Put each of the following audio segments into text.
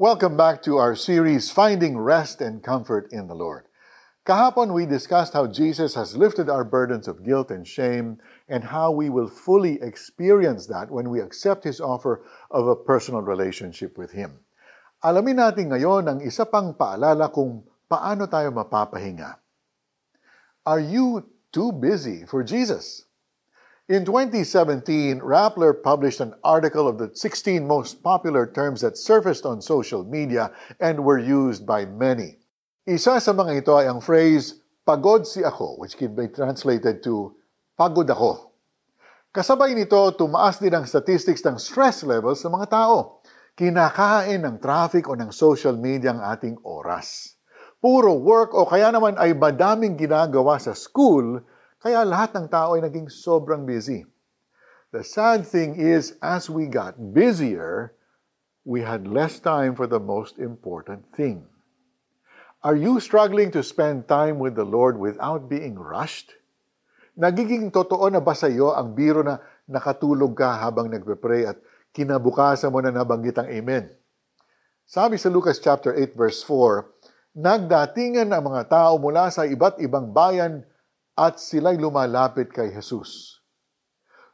Welcome back to our series, Finding Rest and Comfort in the Lord. Kahapon, we discussed how Jesus has lifted our burdens of guilt and shame and how we will fully experience that when we accept His offer of a personal relationship with Him. Alamin natin ngayon ang isa pang paalala kung paano tayo mapapahinga. Are you too busy for Jesus? In 2017, Rappler published an article of the 16 most popular terms that surfaced on social media and were used by many. Isa sa mga ito ay ang phrase, pagod si ako, which can be translated to, pagod ako. Kasabay nito, tumaas din ang statistics ng stress levels sa mga tao. Kinakain ng traffic o ng social media ang ating oras. Puro work o kaya naman ay madaming ginagawa sa school kaya lahat ng tao ay naging sobrang busy. The sad thing is, as we got busier, we had less time for the most important thing. Are you struggling to spend time with the Lord without being rushed? Nagiging totoo na ba sa iyo ang biro na nakatulog ka habang nagpe-pray at kinabukasan mo na nabanggit ang Amen? Sabi sa Lucas chapter 8 verse 4, Nagdatingan ang mga tao mula sa iba't ibang bayan at sila'y lumalapit kay Jesus.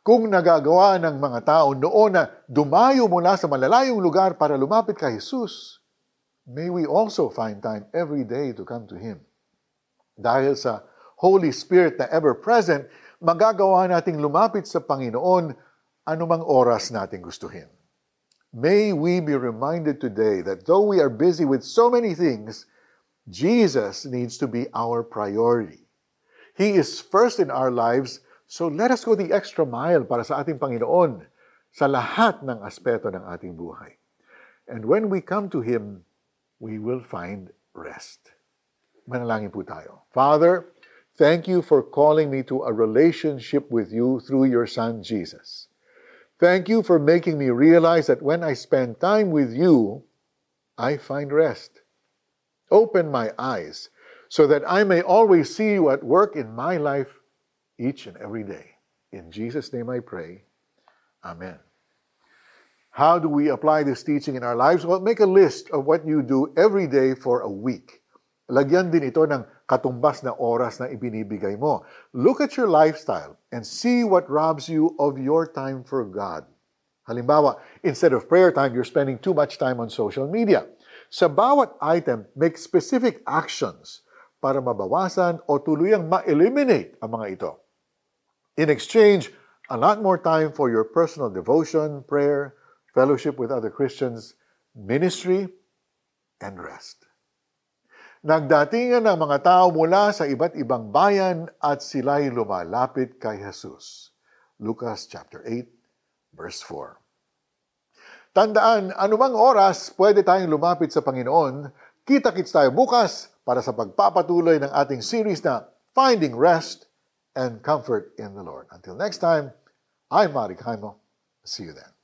Kung nagagawa ng mga tao noon na dumayo mula sa malalayong lugar para lumapit kay Jesus, may we also find time every day to come to Him. Dahil sa Holy Spirit na ever-present, magagawa nating lumapit sa Panginoon anumang oras nating gustuhin. May we be reminded today that though we are busy with so many things, Jesus needs to be our priority. He is first in our lives, so let us go the extra mile para sa ating Panginoon sa lahat ng aspeto ng ating buhay. And when we come to Him, we will find rest. Manalangin po tayo. Father, thank you for calling me to a relationship with you through your Son, Jesus. Thank you for making me realize that when I spend time with you, I find rest. Open my eyes so that I may always see you at work in my life each and every day. In Jesus' name I pray. Amen. How do we apply this teaching in our lives? Well, make a list of what you do every day for a week. Lagyan din ito ng katumbas na oras na ibinibigay mo. Look at your lifestyle and see what robs you of your time for God. Halimbawa, instead of prayer time, you're spending too much time on social media. Sa bawat item, make specific actions para mabawasan o tuluyang ma-eliminate ang mga ito. In exchange, a lot more time for your personal devotion, prayer, fellowship with other Christians, ministry, and rest. Nagdatingan ang mga tao mula sa iba't ibang bayan at sila'y lumalapit kay Jesus. Lucas chapter 8, verse 4. Tandaan, anumang oras pwede tayong lumapit sa Panginoon. Kita-kits tayo bukas para sa pagpapatuloy ng ating series na Finding Rest and Comfort in the Lord. Until next time, I'm Mari Kaimo. See you then.